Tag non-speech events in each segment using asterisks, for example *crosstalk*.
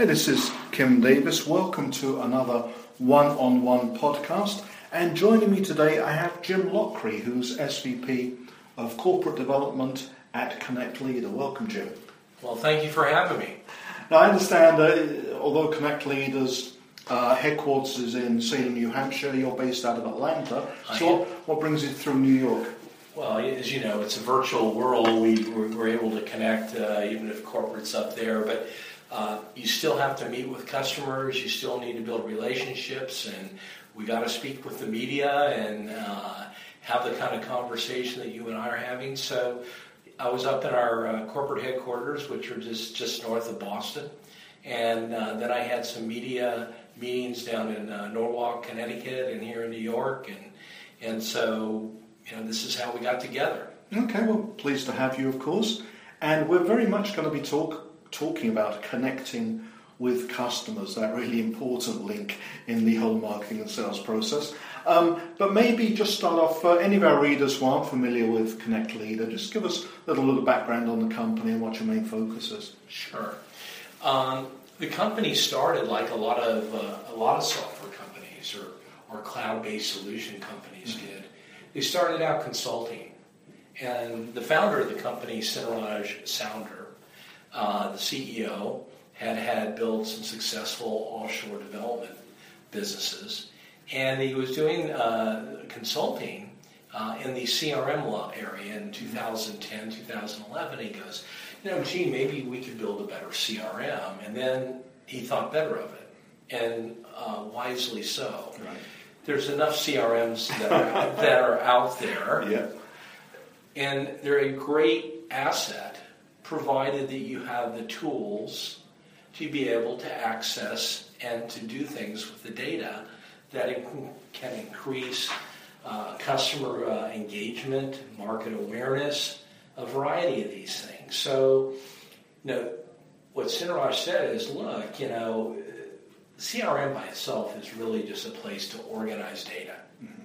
Hey, this is Kim Davis. Welcome to another one on one podcast. And joining me today, I have Jim Lockery, who's SVP of Corporate Development at Connect Leader. Welcome, Jim. Well, thank you for having me. Now, I understand that although Connect Leaders uh, headquarters is in Salem, New Hampshire, you're based out of Atlanta. So, what, what brings you through New York? Well, as you know, it's a virtual world. We, we're, able to connect, uh, even if corporate's up there. But uh, you still have to meet with customers. You still need to build relationships, and we got to speak with the media and uh, have the kind of conversation that you and I are having. So, I was up in our uh, corporate headquarters, which are just just north of Boston, and uh, then I had some media meetings down in uh, Norwalk, Connecticut, and here in New York, and and so you know this is how we got together. Okay, well, pleased to have you, of course, and we're very much going to be talk talking about connecting with customers, that really important link in the whole marketing and sales process. Um, but maybe just start off, uh, any of our readers who aren't familiar with Connect Leader, just give us a little, bit of background on the company and what your main focus is. Sure. Um, the company started like a lot of uh, a lot of software companies or, or cloud-based solution companies mm-hmm. did. They started out consulting, and the founder of the company, Sinaraj Sounder, uh, the CEO had had built some successful offshore development businesses, and he was doing uh, consulting uh, in the CRM law area in 2010, 2011. He goes, you know, gee, maybe we could build a better CRM, and then he thought better of it, and uh, wisely so. Right. There's enough CRMs that are, that are out there, *laughs* yeah. and they're a great asset provided that you have the tools to be able to access and to do things with the data that can increase uh, customer uh, engagement, market awareness, a variety of these things. So, you know, what Sinaraj said is, look, you know, CRM by itself is really just a place to organize data. Mm-hmm.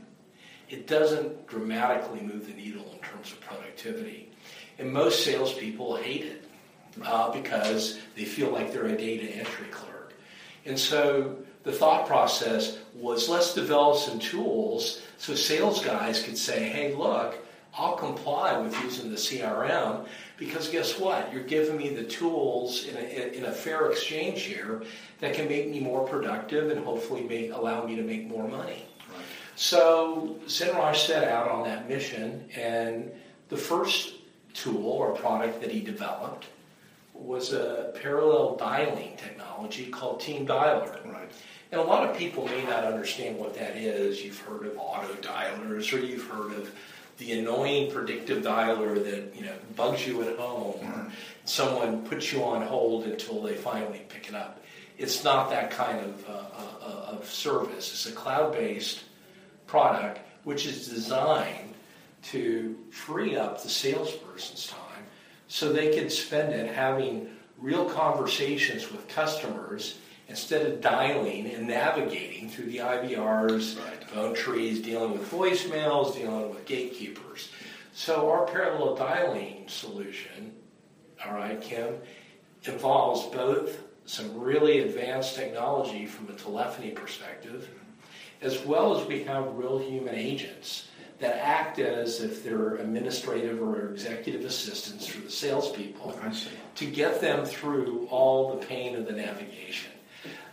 It doesn't dramatically move the needle in terms of productivity. And most salespeople hate it uh, because they feel like they're a data entry clerk. And so the thought process was let's develop some tools so sales guys could say, hey, look, I'll comply with using the CRM because guess what? You're giving me the tools in a, in a fair exchange here that can make me more productive and hopefully make, allow me to make more money. Right. So Sinaraj set out on that mission, and the first tool or product that he developed was a parallel dialing technology called Team Dialer. Right. And a lot of people may not understand what that is. You've heard of auto dialers or you've heard of the annoying predictive dialer that you know bugs you at home mm-hmm. or someone puts you on hold until they finally pick it up. It's not that kind of, uh, uh, of service. It's a cloud-based product which is designed to free up the salesperson's time so they could spend it having real conversations with customers instead of dialing and navigating through the IVRs, right. phone trees, dealing with voicemails, dealing with gatekeepers. So our parallel dialing solution, all right, Kim, involves both some really advanced technology from a telephony perspective, as well as we have real human agents that act as if they're administrative or executive assistants for the salespeople to get them through all the pain of the navigation.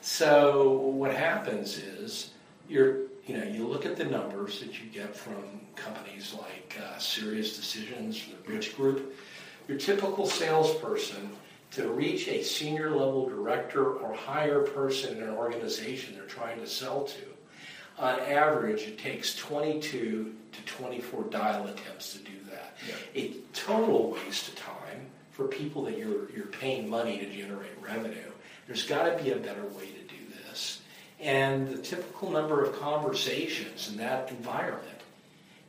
So what happens is you're you know you look at the numbers that you get from companies like uh, Sirius Decisions, the Bridge Group. Your typical salesperson to reach a senior level director or higher person in an organization they're trying to sell to on average, it takes 22 to 24 dial attempts to do that. Yeah. A total waste of time for people that you're, you're paying money to generate revenue. There's got to be a better way to do this. And the typical number of conversations in that environment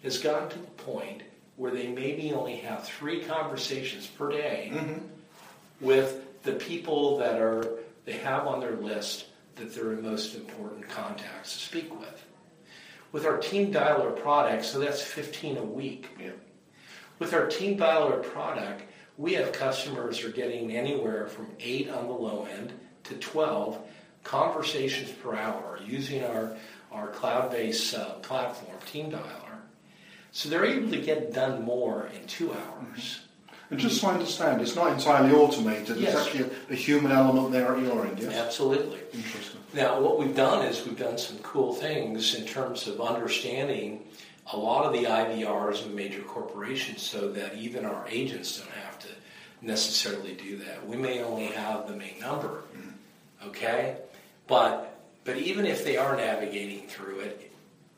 has gotten to the point where they maybe only have three conversations per day mm-hmm. with the people that are they have on their list that they're the most important contacts to speak with. With our Team Dialer product, so that's 15 a week. Yeah. With our Team Dialer product, we have customers are getting anywhere from eight on the low end to to 12 conversations per hour using our, our cloud-based uh, platform, Team Dialer. So they're able to get done more in two hours. And just so I understand, it's not entirely automated. Yes. There's actually a, a human element there at your end, yes? Absolutely. Interesting. Now, what we've done is we've done some cool things in terms of understanding a lot of the IVRs of major corporations so that even our agents don't have to necessarily do that. We may only have the main number, mm-hmm. okay? But, but even if they are navigating through it,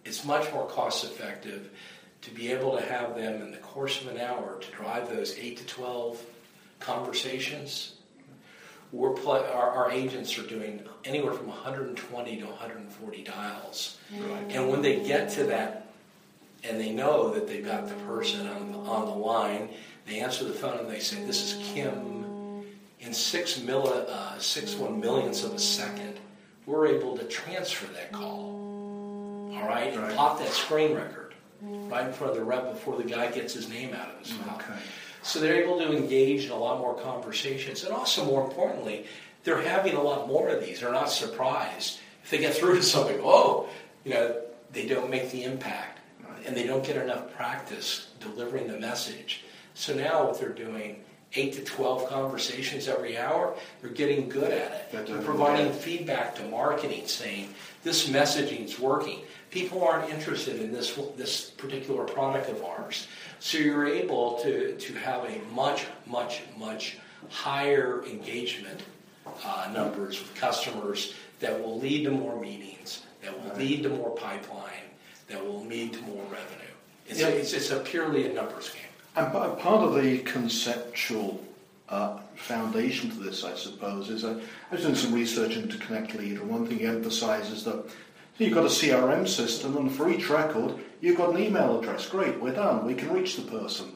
it's much more cost effective to be able to have them in the course of an hour to drive those 8 to 12 conversations. We're our, our agents are doing anywhere from 120 to 140 dials. And when they get to that and they know that they've got the person on the, on the line, they answer the phone and they say, "This is Kim." In six milli, uh, six one millionths of a second, we're able to transfer that call. All right, and Right. pop that screen record right in front of the rep before the guy gets his name out of his mouth. Okay. So they're able to engage in a lot more conversations, and also more importantly, they're having a lot more of these. They're not surprised if they get through to something. Oh, you know, they don't make the impact, and they don't get enough practice delivering the message. So now, what they're doing. Eight to twelve conversations every hour. They're getting good at it. They're They're providing feedback to marketing, saying this messaging is working. People aren't interested in this this particular product of ours, so you're able to to have a much much much higher engagement uh, numbers with customers that will lead to more meetings, that will lead to more pipeline, that will lead to more revenue. It's, Yeah. a, it's, it's a purely a numbers game. And part of the conceptual uh, foundation to this, I suppose, is uh, I was doing some research into Connect Lead, and one thing he emphasises is that you've got a CRM system, and for each record, you've got an email address. Great, we're done. We can reach the person.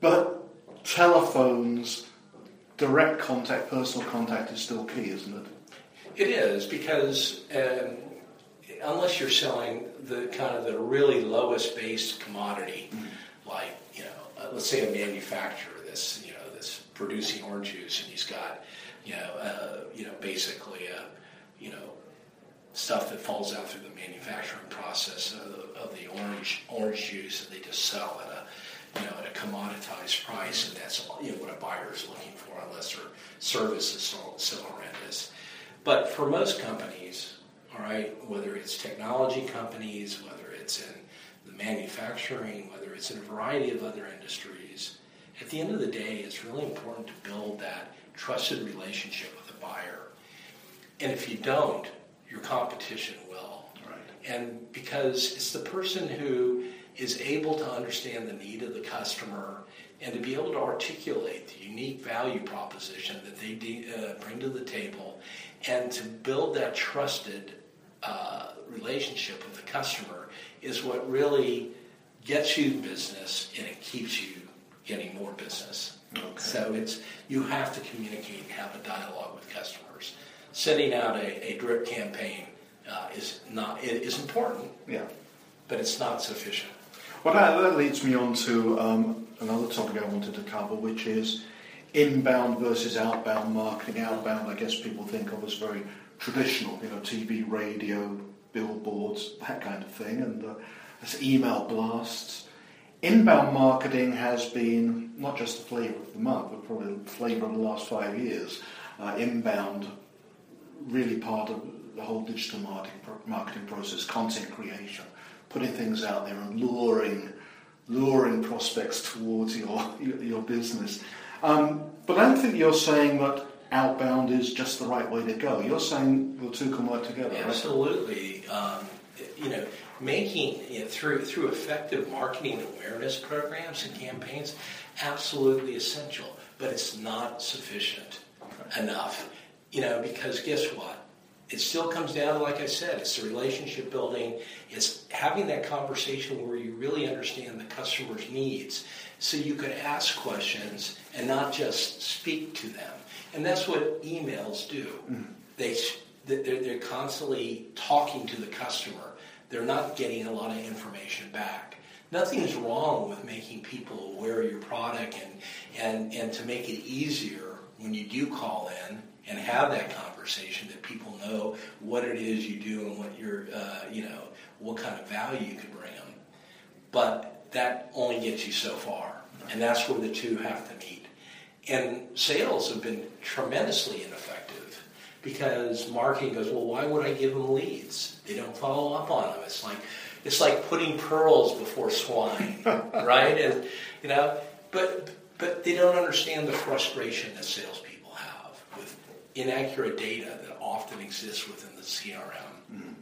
But telephones, direct contact, personal contact is still key, isn't it? It is because um, unless you're selling the kind of the really lowest based commodity, like you know, uh, let's say a manufacturer that's you know that's producing orange juice and he's got you know uh, you know basically uh, you know stuff that falls out through the manufacturing process of the, of the orange orange juice that they just sell at a you know at a commoditized price, and that's you know what a buyer is looking for, unless their service is so, so horrendous. But for most companies, all right, whether it's technology companies, whether it's in the manufacturing, whether it's in a variety of other industries, at the end of the day, it's really important to build that trusted relationship with the buyer. And if you don't, your competition will. Right. And because it's the person who is able to understand the need of the customer and to be able to articulate the unique value proposition that they de- uh, bring to the table and to build that trusted uh, relationship with the customer is what really gets you business and it keeps you getting more business. Okay. So it's you have to communicate and have a dialogue with customers. Sending out a, a drip campaign uh, is not it is important, Yeah. but it's not sufficient. Well, that, that leads me on to um, another topic I wanted to cover, which is inbound versus outbound marketing. Outbound, I guess people think of as very traditional, you know, TV, radio, billboards, that kind of thing, and uh, there's email blasts. Inbound marketing has been not just the flavour of the month, but probably the flavour of the last five years. Uh, inbound, really part of the whole digital marketing, marketing process, content creation, putting things out there and luring, luring prospects towards your, your, business. Um, but I don't think you're saying that outbound is just the right way to go. You're saying the two can work together, right? Absolutely. Um, you know, making know, through through effective marketing awareness programs and campaigns, absolutely essential. But it's not sufficient enough. You know, because guess what? It still comes down to, like I said, it's the relationship building. It's having that conversation where you really understand the customer's needs, so you could ask questions and not just speak to them. And that's what emails do. Mm-hmm. They they're, they're constantly talking to the customer. They're not getting a lot of information back. Nothing's wrong with making people aware of your product and, and, and to make it easier when you do call in and have that conversation that people know what it is you do and what your, uh, you know, what kind of value you can bring them. But that only gets you so far, and that's where the two have to meet. And sales have been tremendously ineffective because marketing goes, well, why would I give them leads? They don't follow up on them. It's like it's like putting pearls before swine, *laughs* right? And you know, but but they don't understand the frustration that salespeople have with inaccurate data that often exists within the CRM. Mm-hmm.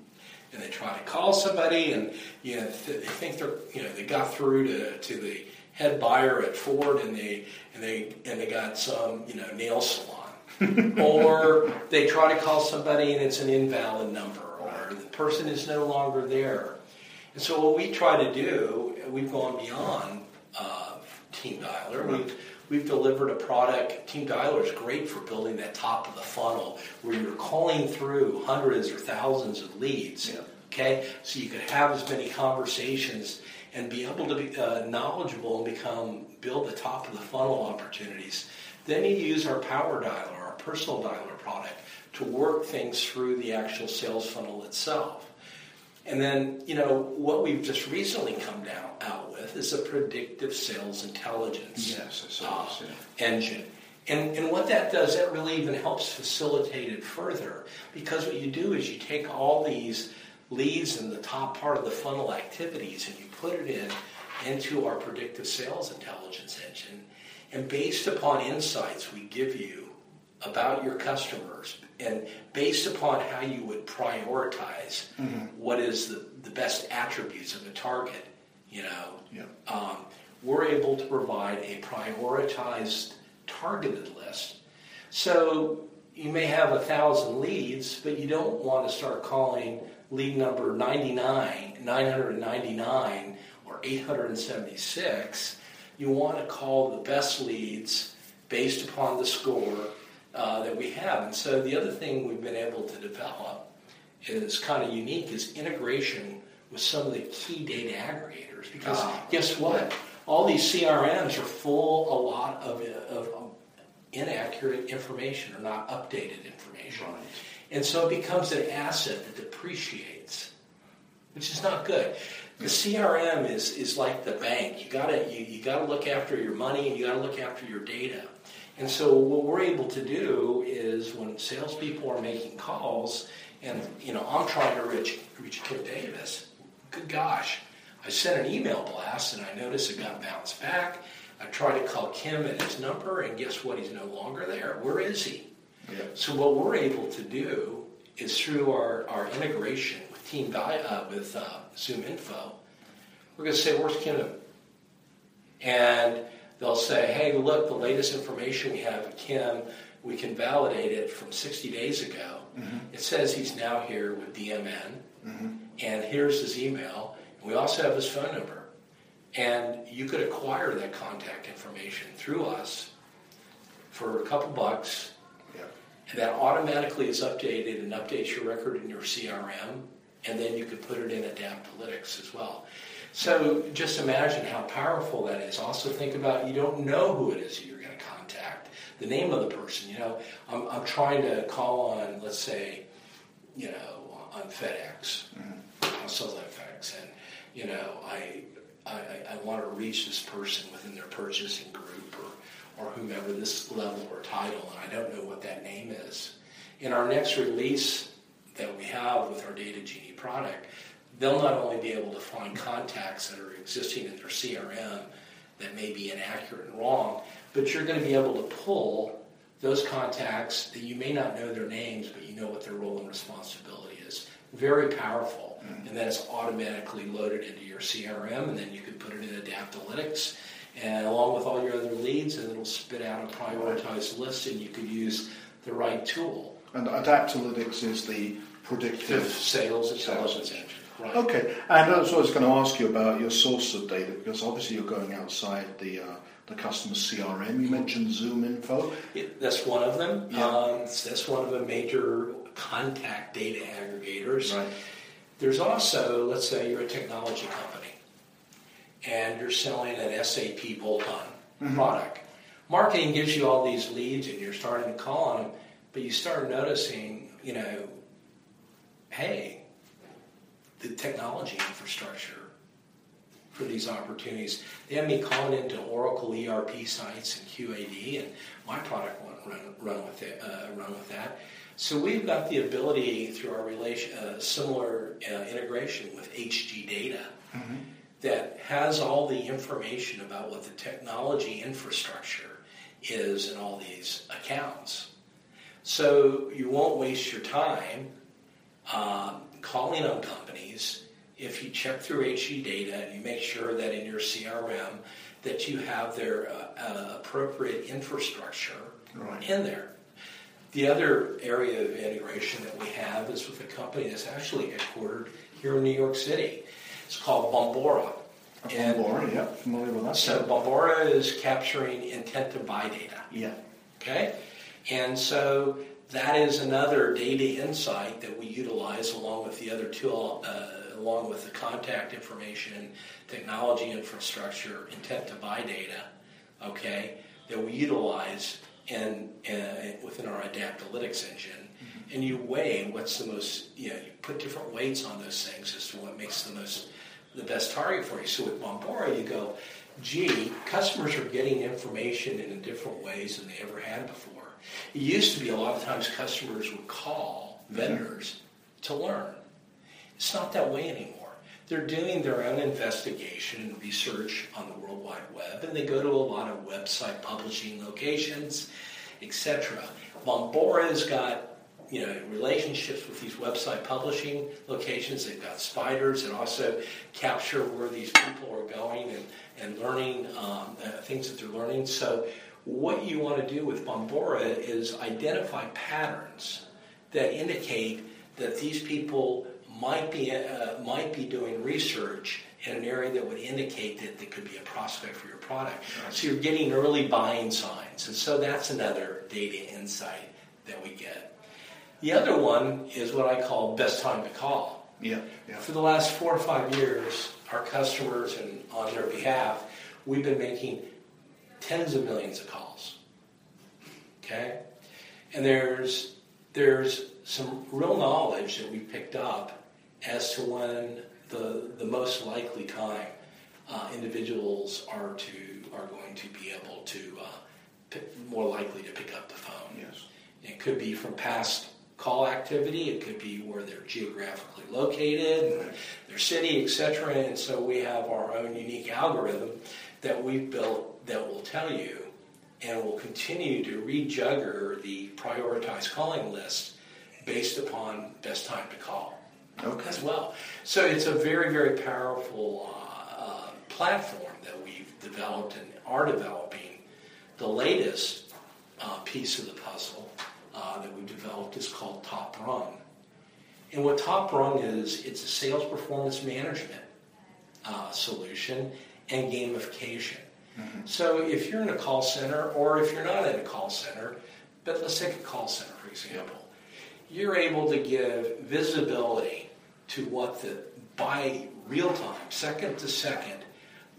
And they try to call somebody, and you know, they think they're you know they got through to to the head buyer at Ford, and they and they and they got some you know nail salon, *laughs* or they try to call somebody and it's an invalid number, or the person is no longer there. And so what we try to do, we've gone beyond Team Dialer. We've we've delivered a product. Team Dialer is great for building that top of the funnel where you're calling through hundreds or thousands of leads. Yeah. Okay, so you could have as many conversations and be able to be uh, knowledgeable and become build the top of the funnel opportunities. Then you use our Power Dialer, our personal dialer product, to work things through the actual sales funnel itself. And then, you know, what we've just recently come down out is a predictive sales intelligence yes, uh, yeah. engine. And, and what that does, that really even helps facilitate it further. Because what you do is you take all these leads in the top part of the funnel activities and you put it in into our predictive sales intelligence engine. And based upon insights we give you about your customers, and based upon how you would prioritize mm-hmm. what is the, the best attributes of a target, you know, yeah. um, we're able to provide a prioritized targeted list. So you may have a thousand leads, but you don't want to start calling lead number 99, 999, or 876. You want to call the best leads based upon the score uh, that we have. And so the other thing we've been able to develop is kind of unique is integration with some of the key data aggregators. Because uh, guess what? All these CRMs are full a lot of, of, of inaccurate information or not updated information. Right. And so it becomes an asset that depreciates, which is not good. The CRM is, is like the bank. You gotta you, you gotta look after your money and you gotta look after your data. And so what we're able to do is when salespeople are making calls, and you know I'm trying to reach reach Kim Davis. Good gosh, I sent an email blast and I noticed it got bounced back. I tried to call Kim at his number, and guess what? He's no longer there. Where is he? Yeah. So what we're able to do is through our, our integration with Team Di- uh, with uh, ZoomInfo, we're going to say, "Where's Kim?" And they'll say, hey, look, the latest information we have of Kim, we can validate it from 60 days ago. Mm-hmm. It says he's now here with DMN, mm-hmm. and here's his email. We also have his phone number. And you could acquire that contact information through us for a couple bucks. Yeah. And that automatically is updated and updates your record in your CRM. And then you could put it in Adaptalytics as well. So just imagine how powerful that is. Also think about you don't know who it is that you're going to contact, the name of the person. You know, I'm, I'm trying to call on, let's say, you know, on FedEx, mm-hmm. on FedEx, and you know, I, I I want to reach this person within their purchasing group or or whomever this level or title, and I don't know what that name is. In our next release that we have with our Data Genie product, they'll not only be able to find contacts that are existing in their CRM that may be inaccurate and wrong, but you're going to be able to pull those contacts that you may not know their names, but you know what their role and responsibility is. Very powerful. Mm-hmm. And then it's automatically loaded into your CRM, and then you can put it in Adaptalytics, and along with all your other leads, and it'll spit out a prioritized list, and you could use the right tool. And Adaptalytics is the predictive sales intelligence engine. Right. Okay, and that's what I was going to ask you about your source of data because obviously you're going outside the uh, the customer CRM. You mentioned ZoomInfo. Yeah, that's one of them. Yeah. Um, that's one of the major contact data aggregators. Right. There's also, let's say, you're a technology company and you're selling an SAP bolt-on mm-hmm. product. Marketing gives you all these leads and you're starting to call on them, but you start noticing, you know, hey, the technology infrastructure for these opportunities. They have me calling into Oracle ERP sites and QAD, and my product won't run, run with it, uh, run with that. So we've got the ability through our relation, uh, similar uh, integration with HG Data mm-hmm. that has all the information about what the technology infrastructure is in all these accounts. So you won't waste your time um, calling on companies if you check through HG data and you make sure that in your CRM that you have their uh, uh, appropriate infrastructure right. in there. The other area of integration that we have is with a company that's actually headquartered here in New York City. It's called Bombora. Bombora, yeah, familiar with that. So Bombora is capturing intent to buy data. Yeah. Okay? And so that is another data insight that we utilize along with the other two, uh, along with the contact information, technology infrastructure, intent to buy data, okay, that we utilize in, uh, within our Adaptalytics engine. Mm-hmm. And you weigh what's the most, you know, you put different weights on those things as to what makes the most, the best target for you. So with Bombora, you go, gee, customers are getting information in different ways than they ever had before. It used to be a lot of times customers would call vendors to learn. It's not that way anymore. They're doing their own investigation and research on the World Wide Web, and they go to a lot of website publishing locations, etc. Bombora's got you know relationships with these website publishing locations. They've got spiders and also capture where these people are going and, and learning um, uh, things that they're learning. So what you want to do with Bombora is identify patterns that indicate that these people might be uh, might be doing research in an area that would indicate that there could be a prospect for your product. So you're getting early buying signs, and so that's another data insight that we get. The other one is what I call best time to call. Yeah, yeah. For the last four or five years, our customers and on their behalf, we've been making tens of millions of calls. Okay? And there's there's some real knowledge that we picked up as to when the, the most likely time uh, individuals are to are going to be able to uh, pick, more likely to pick up the phone. Yes, it could be from past call activity. It could be where they're geographically located, right. their city, etc. And so we have our own unique algorithm that we've built that will tell you and will continue to rejugger the prioritized calling list based upon best time to call okay. as well. So it's a very, very powerful uh, uh, platform that we've developed and are developing. The latest uh, piece of the puzzle uh, that we've developed is called Top Rung. And what Top Rung is, it's a sales performance management uh, solution and gamification. Mm-hmm. So if you're in a call center or if you're not in a call center, but let's take a call center for example, you're able to give visibility to what the, by real time, second to second,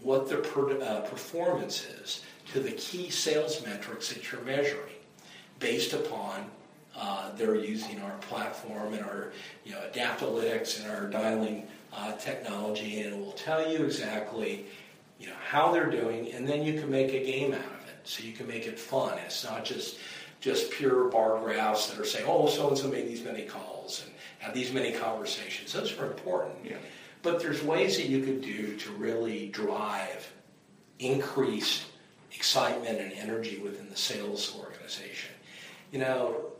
what the per, uh, performance is to the key sales metrics that you're measuring based upon uh, they're using our platform and our you know, Adaptalytics and our dialing uh, technology, and it will tell you exactly you know how they're doing, and then you can make a game out of it. So you can make it fun. It's not just just pure bar graphs that are saying, oh, so and so made these many calls and have these many conversations. Those are important. Yeah. But there's ways that you could do to really drive increased excitement and energy within the sales organization. You know,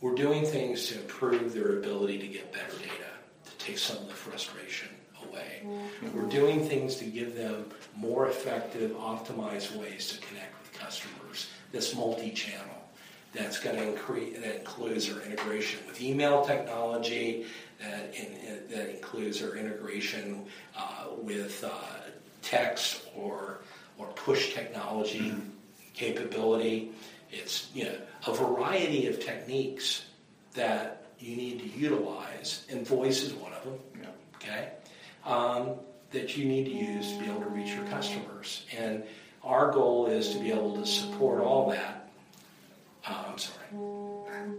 we're doing things to improve their ability to get better data, to take some of the frustration away. Mm-hmm. We're doing things to give them more effective, optimized ways to connect with customers. This multi-channel that's going to increase that includes our integration with email technology that, in, that includes our integration uh, with uh, text or or push technology mm-hmm. capability it's you know a variety of techniques that you need to utilize and voice is one of them yeah. okay um, that you need to use to be able to reach your customers and our goal is to be able to support all that uh, I'm sorry. program.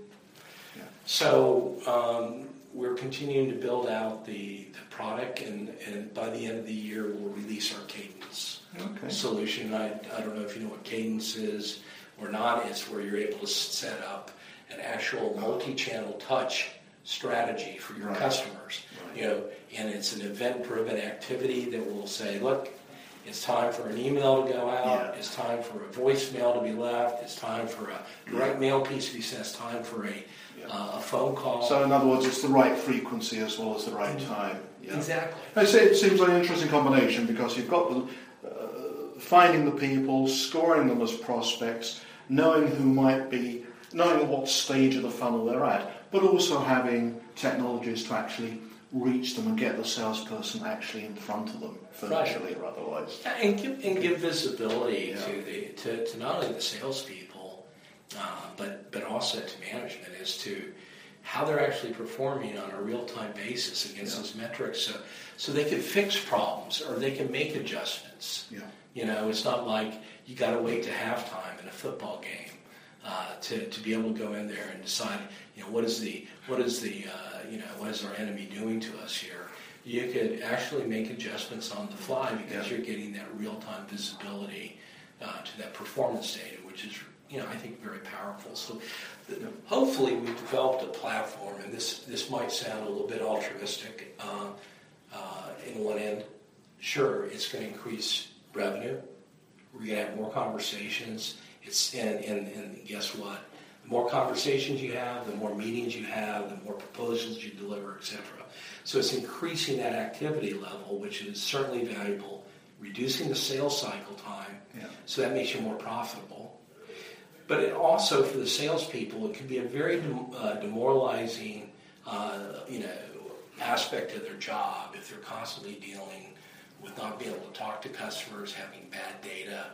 So um, we're continuing to build out the, the product, and, and by the end of the year, we'll release our Cadence Okay. solution. I, I don't know if you know what Cadence is or not. It's where you're able to set up an actual multi-channel touch strategy for your Right. customers. Right. You know, and it's an event-driven activity that will say, look, it's time for an email to go out. Yeah. It's time for a voicemail to be left. It's time for a direct mail piece to be sent. It's time for a, Yeah. uh, a phone call. So in other words, it's the right frequency as well as the right time. Yeah. Exactly. I say it seems like an interesting combination because you've got the, uh, finding the people, scoring them as prospects, knowing who might be, knowing what stage of the funnel they're at, but also having technologies to actually reach them and get the salesperson actually in front of them, virtually or otherwise. Yeah, And give, and give visibility Yeah. to the to, to not only the salespeople, uh, but but also to management as to how they're actually performing on a real time basis against Yeah. those metrics, so so they can fix problems or they can make adjustments. Yeah. You know, it's not like you got to wait to halftime in a football game uh, to, to be able to go in there and decide, you know, what is the what is the uh, you know what is our enemy doing to us here. You could actually make adjustments on the fly because Yeah. you're getting that real time visibility uh, to that performance data, which is you know I think very powerful. So the, hopefully we've developed a platform, and this this might sound a little bit altruistic uh, uh, in one end. Sure, it's going to increase revenue. We're going to have more conversations. It's and, and, and guess what? The more conversations you have, the more meetings you have, the more proposals you deliver, etc. So it's increasing that activity level, which is certainly valuable. Reducing the sales cycle time, Yeah. so that makes you more profitable. But it also, for the salespeople, it can be a very dem- uh, demoralizing, uh, you know, aspect of their job if they're constantly dealing with not being able to talk to customers, having bad data,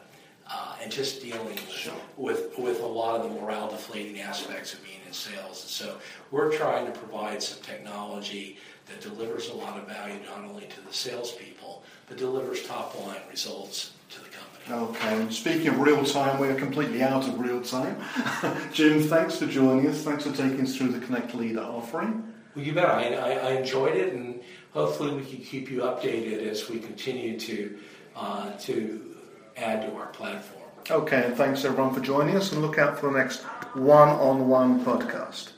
uh, and just dealing with, Sure. with with a lot of the morale deflating aspects of being in sales. And so we're trying to provide some technology that delivers a lot of value not only to the salespeople, but delivers top line results to the company. Okay, and speaking of real time, we're completely out of real time. *laughs* Jim, thanks for joining us. Thanks for taking us through the Connect Leader offering. Well, you bet. I, I, I enjoyed it, and hopefully we can keep you updated as we continue to uh, to add to our platform. Okay, and thanks everyone for joining us, and look out for the next one on one podcast.